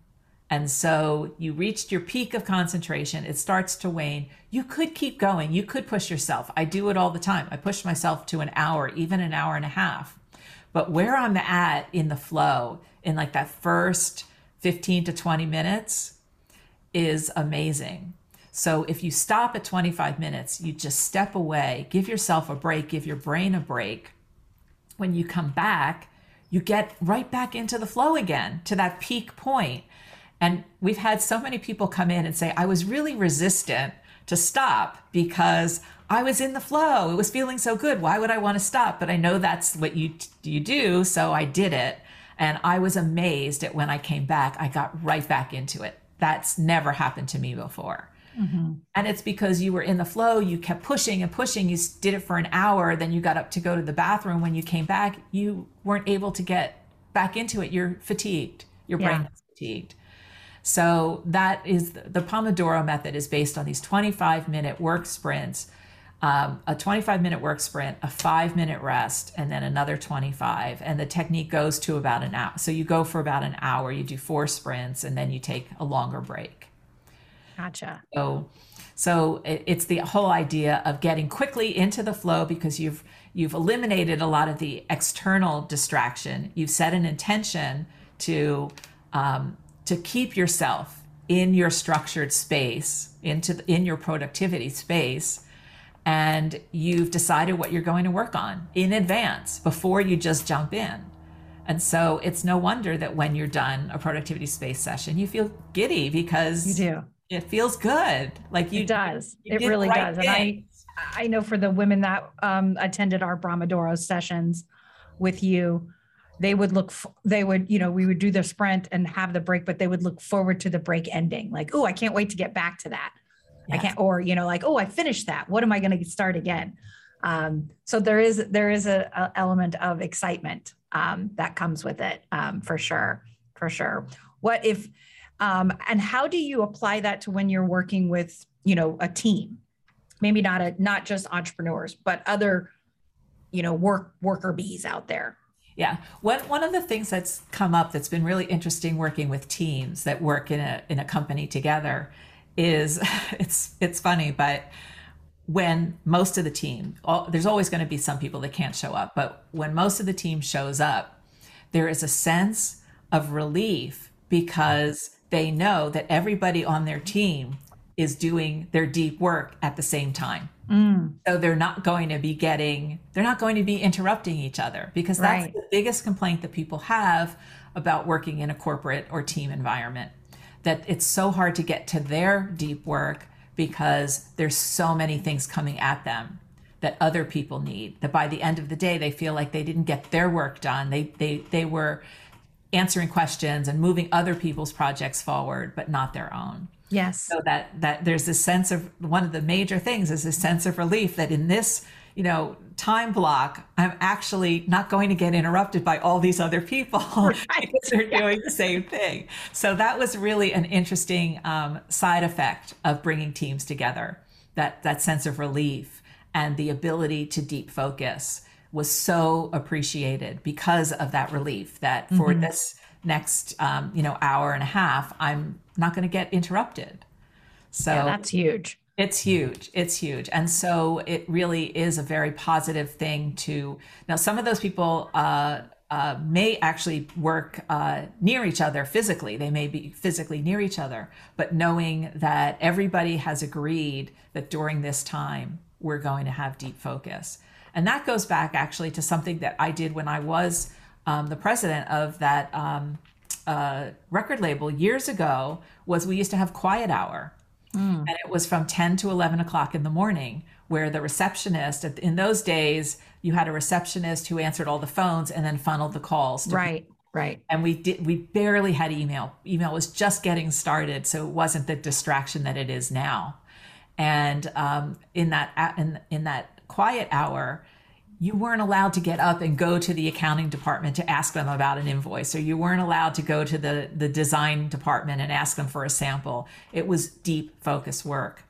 and so you reached your peak of concentration, it starts to wane. You could keep going, you could push yourself. I do it all the time. I push myself to an hour, even an hour and a half. But where I'm at in the flow, in like that first 15 to 20 minutes, is amazing. So if you stop at 25 minutes, you just step away, give yourself a break, give your brain a break. When you come back, you get right back into the flow again to that peak point and we've had so many people come in and say, I was really resistant to stop because I was in the flow. It was feeling so good. Why would I want to stop? But I know that's what you you do, so I did it. And I was amazed at when I came back, I got right back into it. That's never happened to me before. Mm-hmm. And it's because you were in the flow, you kept pushing and pushing. You did it for an hour, then you got up to go to the bathroom. When you came back, you weren't able to get back into it. You're fatigued. Your brain is fatigued. So that is the Pomodoro method is based on these 25 minute work sprints. Um, a 25 minute work sprint, a five minute rest, and then another 25. And the technique goes to about an hour. So you go for about an hour, you do four sprints, and then you take a longer break. Gotcha. So So it's the whole idea of getting quickly into the flow because you've you've eliminated a lot of the external distraction. You've set an intention to um, to keep yourself in your structured space, into the, in your productivity space, and you've decided what you're going to work on in advance before you just jump in. And so it's no wonder that when you're done a productivity space session, you feel giddy because you do. It feels good. Like you it does. You it really right does. And I I know for the women that um, attended our Brahmadoro sessions with you, they would look they would you know we would do the sprint and have the break but they would look forward to the break ending. Like oh i can't wait to get back to that. Yes. i can't or you know like oh i finished that. What am i going to start again? Um, so there is there is a, a element of excitement um, that comes with it um, for sure for sure. What if um, and how do you apply that to when you're working with you know a team? Maybe not a not just entrepreneurs but other you know work worker bees out there yeah. One one of the things that's come up that's been really interesting working with teams that work in a in a company together is it's it's funny, but when most of the team, all, there's always going to be some people that can't show up, but when most of the team shows up, there is a sense of relief because they know that everybody on their team is doing their deep work at the same time. Mm. So they're not going to be getting, they're not going to be interrupting each other because that's right. the biggest complaint that people have about working in a corporate or team environment. That it's so hard to get to their deep work because there's so many things coming at them that other people need. That by the end of the day, they feel like they didn't get their work done. They they they were answering questions and moving other people's projects forward, but not their own. Yes. So that that there's this sense of one of the major things is a sense of relief that in this, you know, time block, I'm actually not going to get interrupted by all these other people right. because they're yeah. doing the same thing. So that was really an interesting um, side effect of bringing teams together. That that sense of relief and the ability to deep focus was so appreciated because of that relief. That for mm-hmm. this next um, you know hour and a half, I'm not going to get interrupted. So yeah, that's huge. It's huge. It's huge. And so it really is a very positive thing to now some of those people uh, uh, may actually work uh, near each other physically. They may be physically near each other, but knowing that everybody has agreed that during this time we're going to have deep focus. And that goes back actually to something that I did when I was um, the president of that um, uh, record label years ago was we used to have quiet hour. Mm. And it was from 10 to 11 o'clock in the morning, where the receptionist, in those days, you had a receptionist who answered all the phones and then funneled the calls. right. People. Right. And we did we barely had email. Email was just getting started, so it wasn't the distraction that it is now. And um, in that in in that quiet hour, you weren't allowed to get up and go to the accounting department to ask them about an invoice or you weren't allowed to go to the, the design department and ask them for a sample it was deep focus work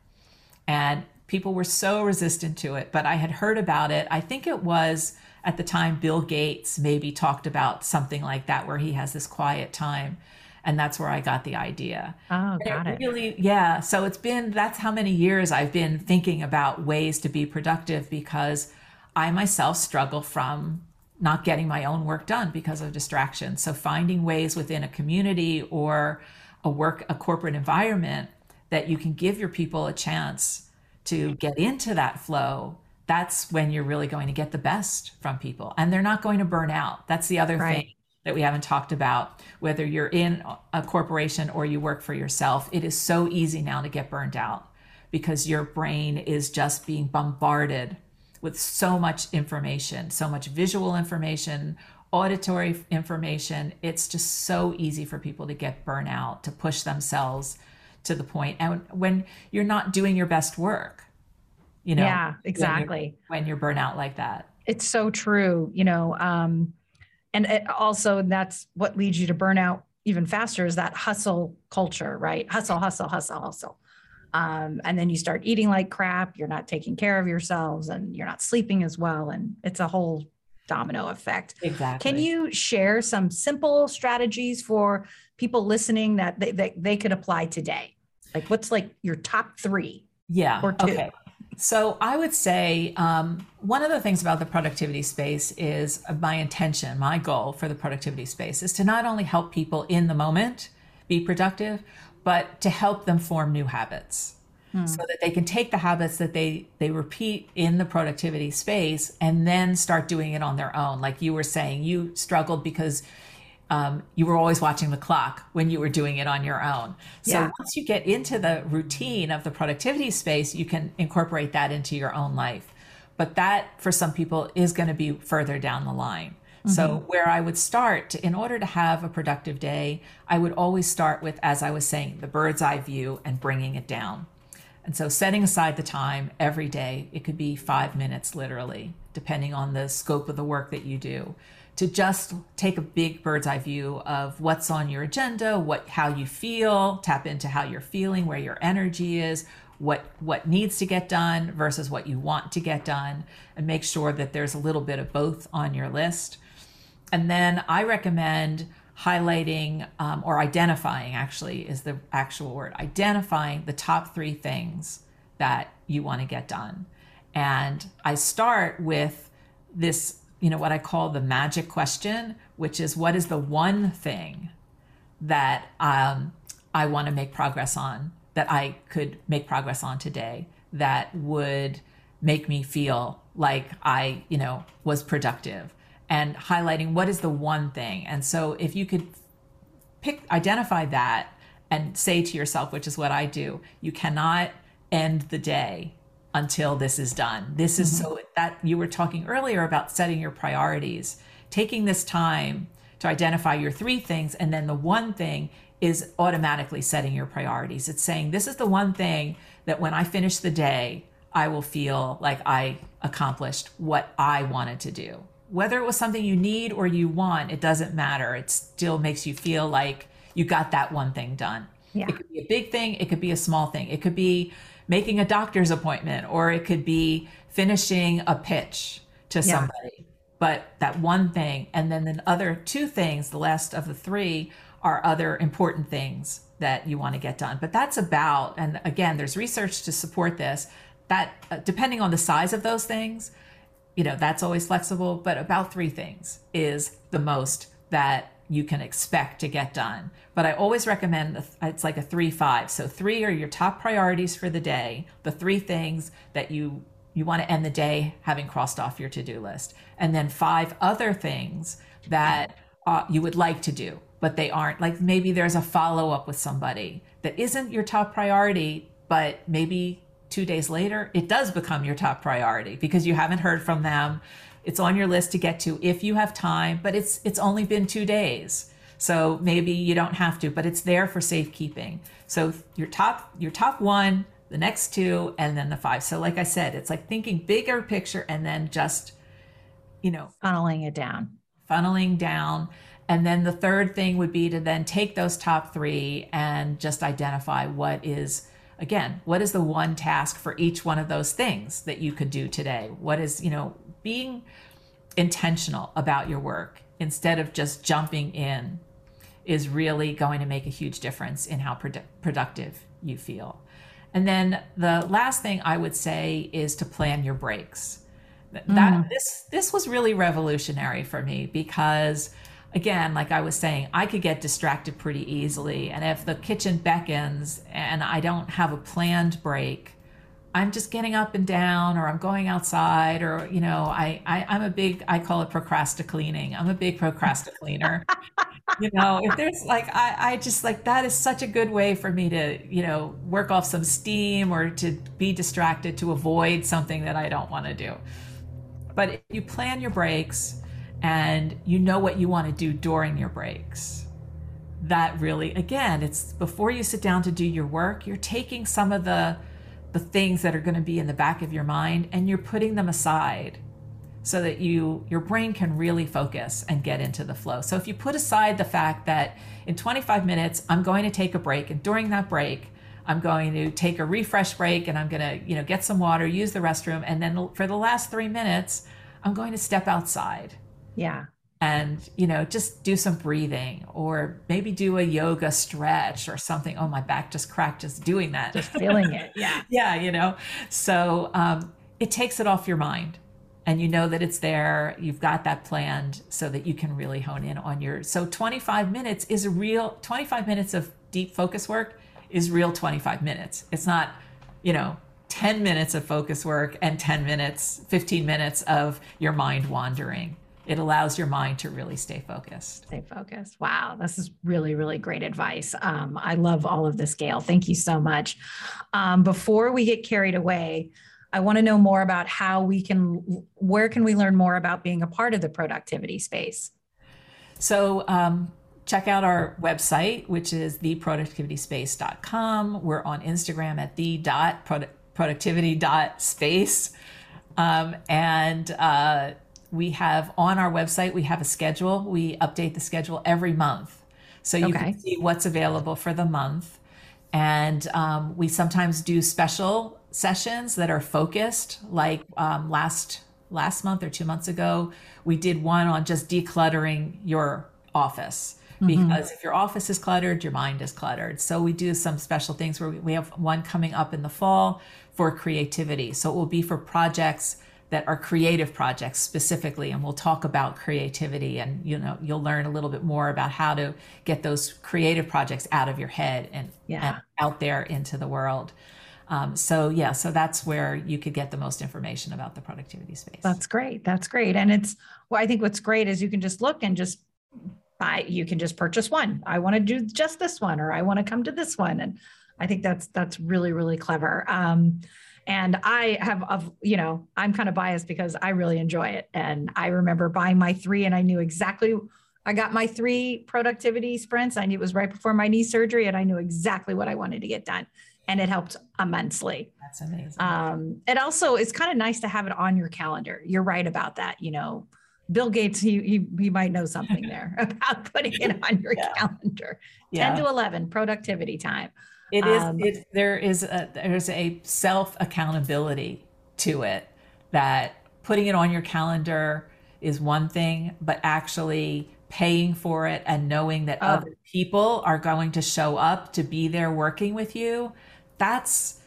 and people were so resistant to it but i had heard about it i think it was at the time bill gates maybe talked about something like that where he has this quiet time and that's where I got the idea. Oh, got it, it. Really, yeah. So it's been that's how many years I've been thinking about ways to be productive because I myself struggle from not getting my own work done because of distraction. So finding ways within a community or a work a corporate environment that you can give your people a chance to get into that flow that's when you're really going to get the best from people and they're not going to burn out that's the other right. thing that we haven't talked about whether you're in a corporation or you work for yourself it is so easy now to get burned out because your brain is just being bombarded with so much information, so much visual information, auditory information. It's just so easy for people to get burnout, to push themselves to the point. And when you're not doing your best work, you know, yeah, exactly. When you're, when you're burnout like that, it's so true. You know, um, and it also that's what leads you to burnout even faster is that hustle culture, right? Hustle, hustle, hustle, hustle. Um, and then you start eating like crap you're not taking care of yourselves and you're not sleeping as well and it's a whole domino effect exactly can you share some simple strategies for people listening that they, that they could apply today like what's like your top three Yeah. Or two. Okay. So I would say um, one of the things about the productivity space is uh, my intention, my goal for the productivity space is to not only help people in the moment be productive, but to help them form new habits so that they can take the habits that they they repeat in the productivity space and then start doing it on their own. Like you were saying, you struggled because um, you were always watching the clock when you were doing it on your own. So Yeah. once you get into the routine of the productivity space, you can incorporate that into your own life. But that, for some people, is going to be further down the line. So, mm-hmm. where I would start, in order to have a productive day, I would always start with, as I was saying, the bird's eye view and bringing it down. And so, setting aside the time every day, it could be five minutes literally, depending on the scope of the work that you do, to just take a big bird's eye view of what's on your agenda, what how you feel, tap into how you're feeling, where your energy is, what what needs to get done versus what you want to get done, and make sure that there's a little bit of both on your list. And then I recommend highlighting um, or identifying, actually, is the actual word, identifying the top three things that you want to get done. And I start with this, you know, what I call the magic question, which is what is the one thing that um, I want to make progress on, that I could make progress on today, that would make me feel like I, you know, was productive and highlighting what is the one thing. And so if you could pick, identify that and say to yourself, which is what I do, you cannot end the day until this is done. This is so mm-hmm. that you were talking earlier about setting your priorities, taking this time to identify your three things, and then the one thing is automatically setting your priorities. It's saying, This is the one thing that when I finish the day, I will feel like I accomplished what I wanted to do. Whether it was something you need or you want, it doesn't matter. It still makes you feel like you got that one thing done. Yeah. It could be a big thing, it could be a small thing. It could be making a doctor's appointment, or it could be finishing a pitch to Yeah. somebody. But that one thing, and then the other two things, the last of the three, are other important things that you want to get done. But that's about, and again, there's research to support this, that uh, depending on the size of those things, you know, that's always flexible, but about three things is the most that you can expect to get done. But I always recommend it's like a three five. So three are your top priorities for the day, the three things that you you want to end the day having crossed off your to-do list, and then five other things that uh, you would like to do, but they aren't. Like maybe there's a follow-up with somebody that isn't your top priority, but maybe two days later, it does become your top priority because you haven't heard from them. It's on your list to get to if you have time, but it's it's only been two days. So maybe you don't have to, but it's there for safekeeping. So your top your top one, the next two, and then the five. So like I said, it's like thinking bigger picture and then just, you know, Funneling it down. funneling down. And then the third thing would be to then take those top three and just identify what is, again, what is the one task for each one of those things that you could do today? What is, you know, being intentional about your work instead of just jumping in is really going to make a huge difference in how produ- productive you feel. And then the last thing I would say is to plan your breaks. Th- That mm. this this was really revolutionary for me because again, like I was saying, I could get distracted pretty easily. And if the kitchen beckons and I don't have a planned break, I'm just getting up and down or I'm going outside or you know, I, I I'm a big I call it procrastinating. I'm a big procrastinator. You know if there's like I, I just like that is such a good way for me to you know work off some steam or to be distracted to avoid something that i don't want to do. But if you plan your breaks and you know what you want to do during your breaks that really again it's before you sit down to do your work you're taking some of the the things that are going to be in the back of your mind and you're putting them aside so that you your brain can really focus and get into the flow. So if you put aside the fact that in 25 minutes I'm going to take a break and during that break I'm going to take a refresh break and I'm going to, you know, get some water, use the restroom and then for the last 3 minutes I'm going to step outside. Yeah. and you know just do some breathing or maybe do a yoga stretch or something. Oh my back just cracked just doing that. Just feeling it. Yeah. Yeah you know? So um, it takes it off your mind and you know that it's there. You've got that planned so that you can really hone in on your so 25 minutes is a real 25 minutes of deep focus work is real 25 minutes. It's not you know 10 minutes of focus work and 10 minutes 15 minutes of your mind wandering it allows your mind to really stay focused. Stay focused. Wow, this is really, really great advice. Um, I love all of this, Gail. Thank you so much. Um, before we get carried away, I want to know more about how we can, where can we learn more about being a part of the productivity space? So, um, check out our website, which is theproductivityspace.com. We're on Instagram at the dot productivity dot space. Um, and uh, we have on our website, we have a schedule. We update the schedule every month. So you okay. can see what's available for the month. And um, we sometimes do special sessions that are focused, like um, last last month or two months ago, we did one on just decluttering your office. Mm-hmm. Because if your office is cluttered, your mind is cluttered. So we do some special things where we have one coming up in the fall for creativity. So it will be for projects that are creative projects specifically and we'll talk about creativity and you know you'll learn a little bit more about how to get those creative projects out of your head and, yeah. and out there into the world. Um, so yeah so that's where you could get the most information about the productivity space. That's great. That's great. And it's well i think what's great is you can just look and just buy you can just purchase one. I want to do just this one or i want to come to this one. And i think that's that's really really clever. Um, and I have, of you know, I'm kind of biased because I really enjoy it. And I remember buying my three, and I knew exactly. I got my three productivity sprints. I knew it was right before my knee surgery, and I knew exactly what I wanted to get done, and it helped immensely. That's amazing. Um, it also is kind of nice to have it on your calendar. You're right about that. You know, Bill Gates, he, he, he might know something there about putting it on your yeah. calendar. Yeah. 10 to 11, productivity time. It is. Um, it, there is a there's a self accountability to it that putting it on your calendar is one thing, but actually paying for it and knowing that oh. other people are going to show up to be there working with you, that's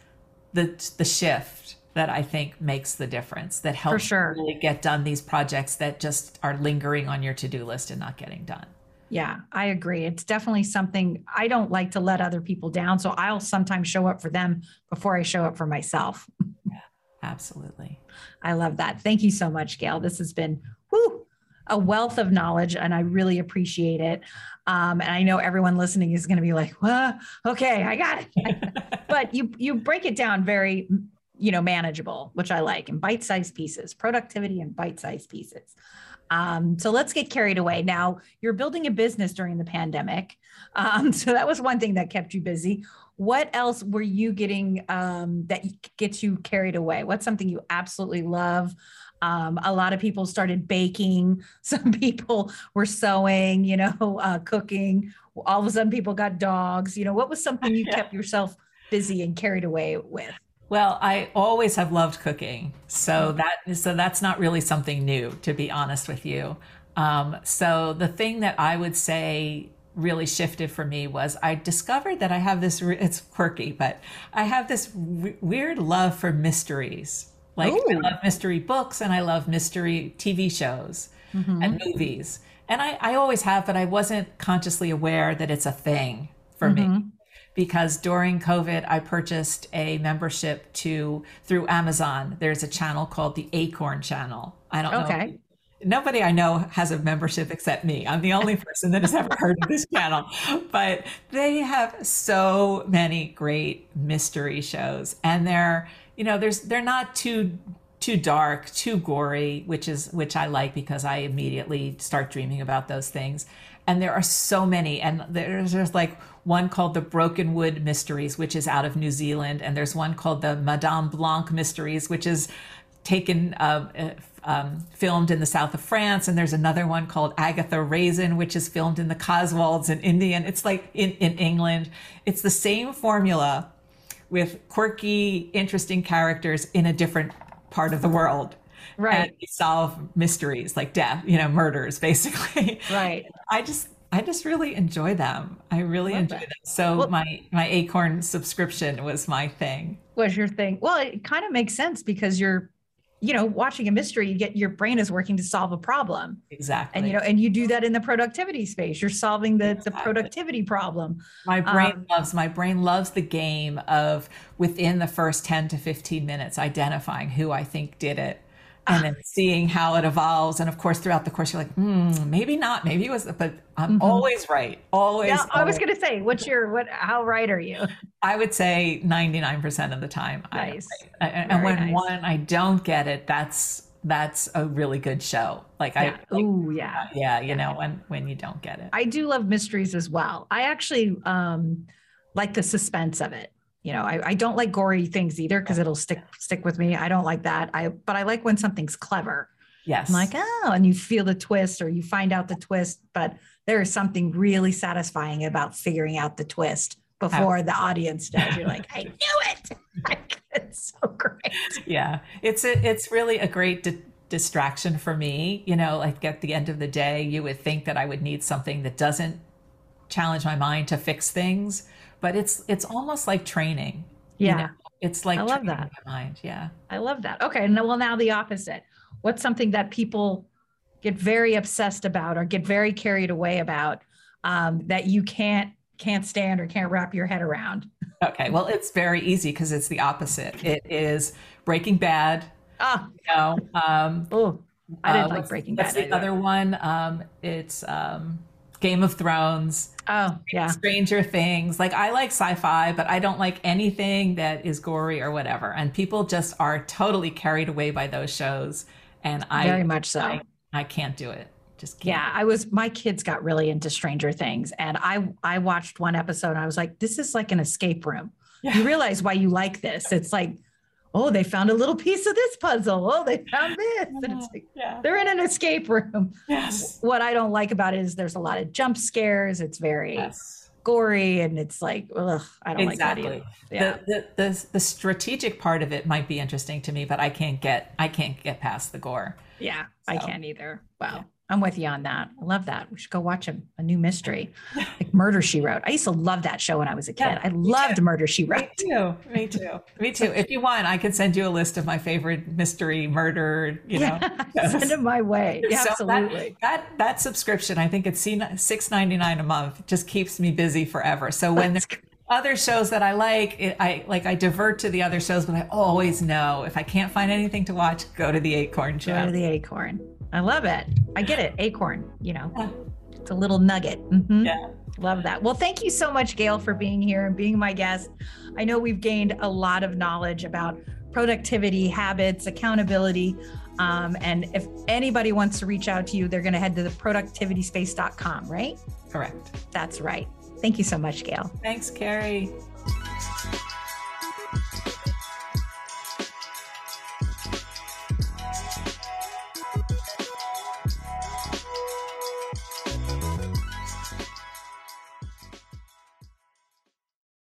the the shift that I think makes the difference. That helps sure. really get done these projects that just are lingering on your to do list and not getting done. Yeah, I agree. It's definitely something I don't like to let other people down. So I'll sometimes show up for them before I show up for myself. Yeah, absolutely. I love that. Thank you so much, Gail. This has been whew, a wealth of knowledge and I really appreciate it. Um, and I know everyone listening is going to be like, well, okay, I got it. but you you break it down very you know manageable which i like in bite-sized pieces productivity in bite-sized pieces um, so let's get carried away. Now, you're building a business during the pandemic. Um, so that was one thing that kept you busy. What else were you getting um, that gets you carried away? What's something you absolutely love? Um, a lot of people started baking. Some people were sewing, you know, uh, cooking. All of a sudden, people got dogs. You know, what was something you yeah. kept yourself busy and carried away with? Well, I always have loved cooking, so that so that's not really something new, to be honest with you. Um, so the thing that I would say really shifted for me was I discovered that I have this. It's quirky, but I have this w- weird love for mysteries. Like Ooh. I love mystery books and I love mystery TV shows mm-hmm. and movies, and I, I always have, but I wasn't consciously aware that it's a thing for mm-hmm. me because during COVID, I purchased a membership to through Amazon. There's a channel called the Acorn Channel. I don't okay. know. Nobody I know has a membership except me. I'm the only person that has ever heard of this channel. But they have so many great mystery shows, and they're you know there's they're not too too dark, too gory, which is which I like because I immediately start dreaming about those things. And there are so many, and there's just like one called the Brokenwood Mysteries, which is out of New Zealand, and there's one called the Madame Blanc Mysteries, which is taken uh, uh, um, filmed in the south of France, and there's another one called Agatha Raisin, which is filmed in the Cotswolds in India. And it's like in, in England. It's the same formula with quirky, interesting characters in a different part of the world. Right. And solve mysteries like death, you know, murders, basically. Right. I just I just really enjoy them. I really Love enjoy that. them. So Well- my my Acorn subscription was my thing. Was your thing? Well, it kind of makes sense because you're, you know, watching a mystery, you get your brain is working to solve a problem. Exactly. And you know, and you do that in the productivity space. You're solving the, the productivity problem. my brain um, loves my brain loves the game of within the first 10 to 15 minutes identifying who I think did it and then seeing how it evolves. And of course, throughout the course, you're like, hmm, maybe not, maybe it was, but I'm Mhm. always right. Always. Yeah, I was going to say, what's your what? How right are you? I would say 99% of the time. I Nice. right. And, and when nice. one I don't get it, that's that's a really good show. Like Yeah. I, like, Ooh, yeah. yeah, you know, when when you don't get it. I do love mysteries as well. I actually um, like the suspense of it. You know, I, I don't like gory things either because it'll stick stick with me. I don't like that. I but I like when something's clever. yes. I'm like, oh, and you feel the twist or you find out the twist, but there is something really satisfying about figuring out the twist before the audience does. You're like, I knew it. Like, it's so great. yeah it's a, it's really a great di- distraction for me you know like at the end of the day you would think that i would need something that doesn't challenge my mind to fix things but it's it's almost like training you Yeah. know? it's like I love that. my mind yeah I love that. Okay. No, well, now the opposite. What's something that people get very obsessed about or get very carried away about um, that you can't can't stand or can't wrap your head around? okay well it's very easy because it's the opposite it is breaking bad Oh, you know um oh I didn't uh, like Breaking Bad. the either. other one um it's um game of thrones Oh, yeah. Stranger Things. Like I like sci-fi, but I don't like anything that is gory or whatever. And people just are totally carried away by those shows. And I Very much so. I, I can't do it. Just can't. Yeah, I was my kids got really into Stranger Things and I I watched one episode and I was like this is like an escape room. Yeah. You realize why you like this. It's like oh, they found a little piece of this puzzle. Oh, they found this. And it's like Yeah. they're in an escape room. Yes. What I don't like about it is there's a lot of jump scares. It's very Yes. gory and it's like ugh, I don't like that Exactly. either. Yeah. The, the the the strategic part of it might be interesting to me, but I can't get I can't get past the gore. yeah, I can't either. Wow. yeah. I'm with you on that. I love that. We should go watch a, a new mystery, like Murder She Wrote. I used to love that show when I was a kid. Yeah, I loved Murder She Wrote. Me too. Me too. Me too. If you want, I can send you a list of my favorite mystery murder, you know. Yeah, send it my way. Yeah, So absolutely. That, that subscription, I think it's six ninety nine a month, just keeps me busy forever. So when there's other shows that I like, it, I like I divert to the other shows, but I always know if I can't find anything to watch, go to the Acorn show. Go to the acorn. I love it. I get it. Acorn, you know, Yeah. it's a little nugget. Mhm. Yeah. Love that. Well, thank you so much, Gail, for being here and being my guest. I know we've gained a lot of knowledge about productivity, habits, accountability. Um, and if anybody wants to reach out to you, they're going to head to the productivityspace.com, right? Correct. That's right. Thank you so much, Gail. Thanks, Carrie.